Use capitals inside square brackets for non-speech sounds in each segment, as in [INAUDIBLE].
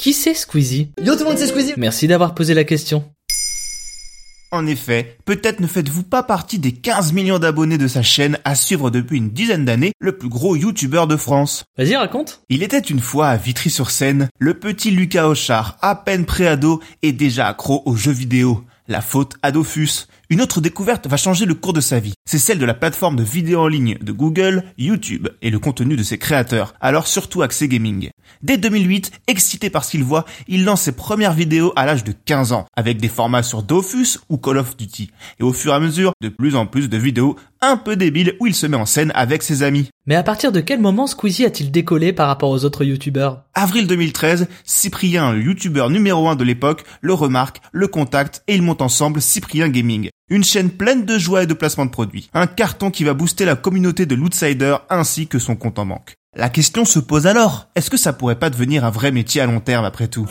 Qui c'est Squeezie Yo tout le monde, c'est Squeezie Merci d'avoir posé la question. En effet, peut-être ne faites-vous pas partie des 15 millions d'abonnés de sa chaîne à suivre depuis une dizaine d'années le plus gros youtubeur de France. Vas-y, raconte. Il était une fois à Vitry-sur-Seine, le petit Lucas Auchard, à peine préado et déjà accro aux jeux vidéo. La faute à Dofus. Une autre découverte va changer le cours de sa vie. C'est celle de la plateforme de vidéo en ligne de Google, YouTube, et le contenu de ses créateurs, alors surtout axé gaming. Dès 2008, excité par ce qu'il voit, il lance ses premières vidéos à l'âge de 15 ans, avec des formats sur Dofus ou Call of Duty. Et au fur et à mesure, de plus en plus de vidéos un peu débiles où il se met en scène avec ses amis. Mais à partir de quel moment Squeezie a-t-il décollé par rapport aux autres youtubeurs? Avril 2013, Cyprien, le youtubeur numéro 1 de l'époque, le remarque, le contacte et ils montent ensemble Cyprien Gaming. Une chaîne pleine de joie et de placement de produits. Un carton qui va booster la communauté de l'outsider ainsi que son compte en banque. La question se pose alors, est-ce que ça pourrait pas devenir un vrai métier à long terme après tout?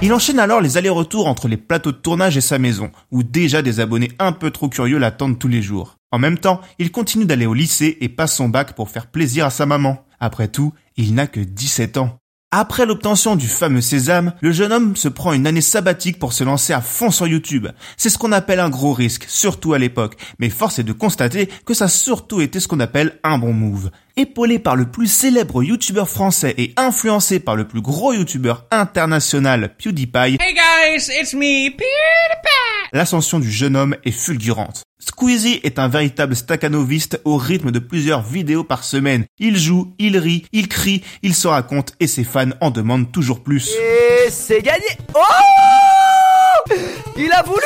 Il enchaîne alors les allers-retours entre les plateaux de tournage et sa maison, où déjà des abonnés un peu trop curieux l'attendent tous les jours. En même temps, il continue d'aller au lycée et passe son bac pour faire plaisir à sa maman. Après tout, il n'a que 17 ans. Après l'obtention du fameux sésame, le jeune homme se prend une année sabbatique pour se lancer à fond sur YouTube. C'est ce qu'on appelle un gros risque, surtout à l'époque, mais force est de constater que ça a surtout été ce qu'on appelle un bon move. Épaulé par le plus célèbre YouTuber français et influencé par le plus gros YouTuber international PewDiePie, Hey guys, it's me, PewDiePie. l'ascension du jeune homme est fulgurante. Squeezie est un véritable staccanoviste au rythme de plusieurs vidéos par semaine. Il joue, il rit, il crie, il se raconte et ses fans en demandent toujours plus. Et c'est gagné Oh Il a voulu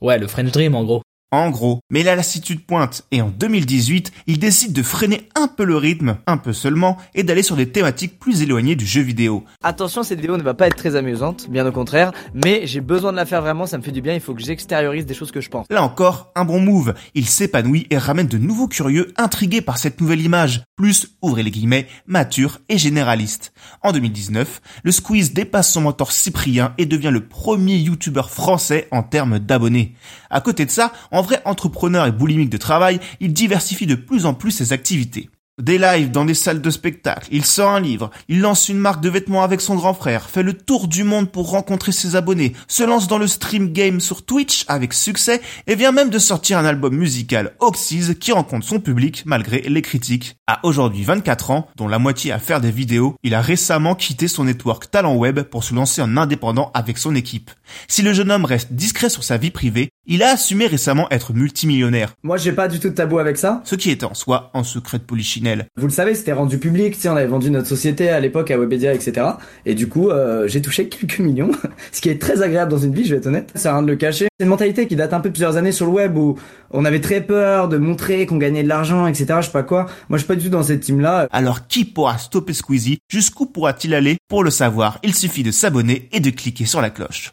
Ouais, le French Dream en gros. En gros, mais la lassitude pointe et en 2018, il décide de freiner un peu le rythme, un peu seulement, et d'aller sur des thématiques plus éloignées du jeu vidéo. Attention, cette vidéo ne va pas être très amusante, bien au contraire, mais j'ai besoin de la faire vraiment, ça me fait du bien, il faut que j'extériorise des choses que je pense. Là encore, un bon move. Il s'épanouit et ramène de nouveaux curieux intrigués par cette nouvelle image, plus, ouvrez les guillemets, mature et généraliste. En 2019, le Squeeze dépasse son mentor Cyprien et devient le premier youtubeur français en termes d'abonnés. À côté de ça, en vrai entrepreneur et boulimique de travail, il diversifie de plus en plus ses activités. Des lives dans des salles de spectacle, il sort un livre, il lance une marque de vêtements avec son grand frère, fait le tour du monde pour rencontrer ses abonnés, se lance dans le stream game sur Twitch avec succès et vient même de sortir un album musical Oxys qui rencontre son public malgré les critiques. À aujourd'hui 24 ans, dont la moitié à faire des vidéos, il a récemment quitté son network Talent Web pour se lancer en indépendant avec son équipe. Si le jeune homme reste discret sur sa vie privée, il a assumé récemment être multimillionnaire, Moi, j'ai pas du tout de tabou avec ça. ce qui est en soi un secret de polichinelle. Vous le savez, c'était rendu public, tu sais, on avait vendu notre société à l'époque à Webedia, etc. Et du coup, euh, j'ai touché quelques millions, [LAUGHS] ce qui est très agréable dans une vie, je vais être honnête. Ça rien de le cacher. C'est une mentalité qui date un peu de plusieurs années sur le web où on avait très peur de montrer qu'on gagnait de l'argent, etc. Je sais pas quoi. Moi, je suis pas du tout dans cette team-là. Alors qui pourra stopper Squeezie? Jusqu'où pourra-t-il aller? Pour le savoir, il suffit de s'abonner et de cliquer sur la cloche.